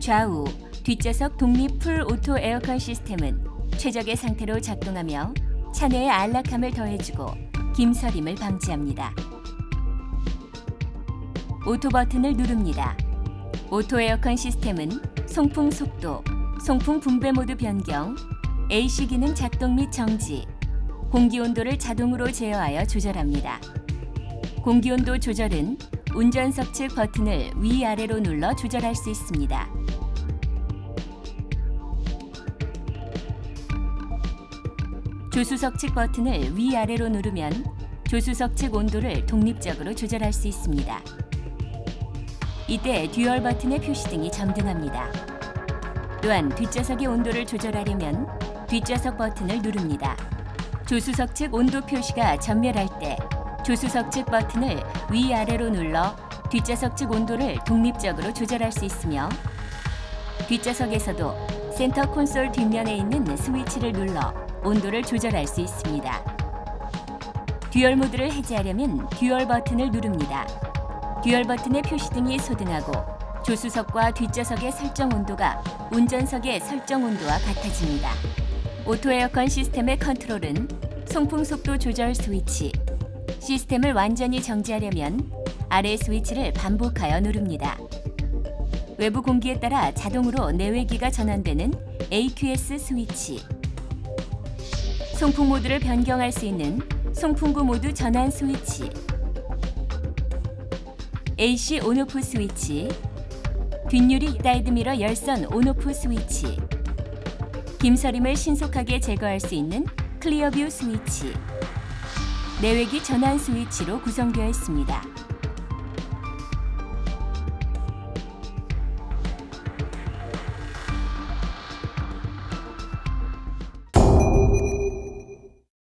좌우, 뒷좌석 독립 full auto 에어컨 시스템은 최적의 상태로 작동하며 차내의 안락함을 더해주고 김서림을 방지합니다. auto 버튼을 누릅니다. auto 에어컨 시스템은 송풍 속도, 송풍 분배 모드 변경, AC 기능 작동 및 정지, 공기 온도를 자동으로 제어하여 조절합니다. 공기 온도 조절은 운전석 측 버튼을 위아래로 눌러 조절할 수 있습니다. 조수석 측 버튼을 위아래로 누르면 조수석 측 온도를 독립적으로 조절할 수 있습니다. 이때 dual 버튼의 표시등이 점등합니다. 또한 뒷좌석의 온도를 조절하려면 뒷좌석 버튼을 누릅니다. 조수석 측 온도 표시가 점멸할 때 조수석 측 버튼을 위아래로 눌러 뒷좌석 측 온도를 독립적으로 조절할 수 있으며 뒷좌석에서도 센터 콘솔 뒷면에 있는 스위치를 눌러 온도를 조절할 수 있습니다. dual 모드를 해제하려면 dual 버튼을 누릅니다. dual 버튼의 표시등이 소등하고 조수석과 뒷좌석의 설정 온도가 운전석의 설정 온도와 같아집니다. auto 에어컨 시스템의 컨트롤은 송풍 속도 조절 스위치, 시스템을 완전히 정지하려면 아래 스위치를 반복하여 누릅니다. 외부 공기에 따라 자동으로 내외기가 전환되는 AQS 스위치, 송풍 모드를 변경할 수 있는 송풍구 모드 전환 스위치, AC on off 스위치, 뒷유리 사이드미러 열선 on off 스위치, 김서림을 신속하게 제거할 수 있는 clear view 스위치, 내외기 전환 스위치로 구성되어 있습니다.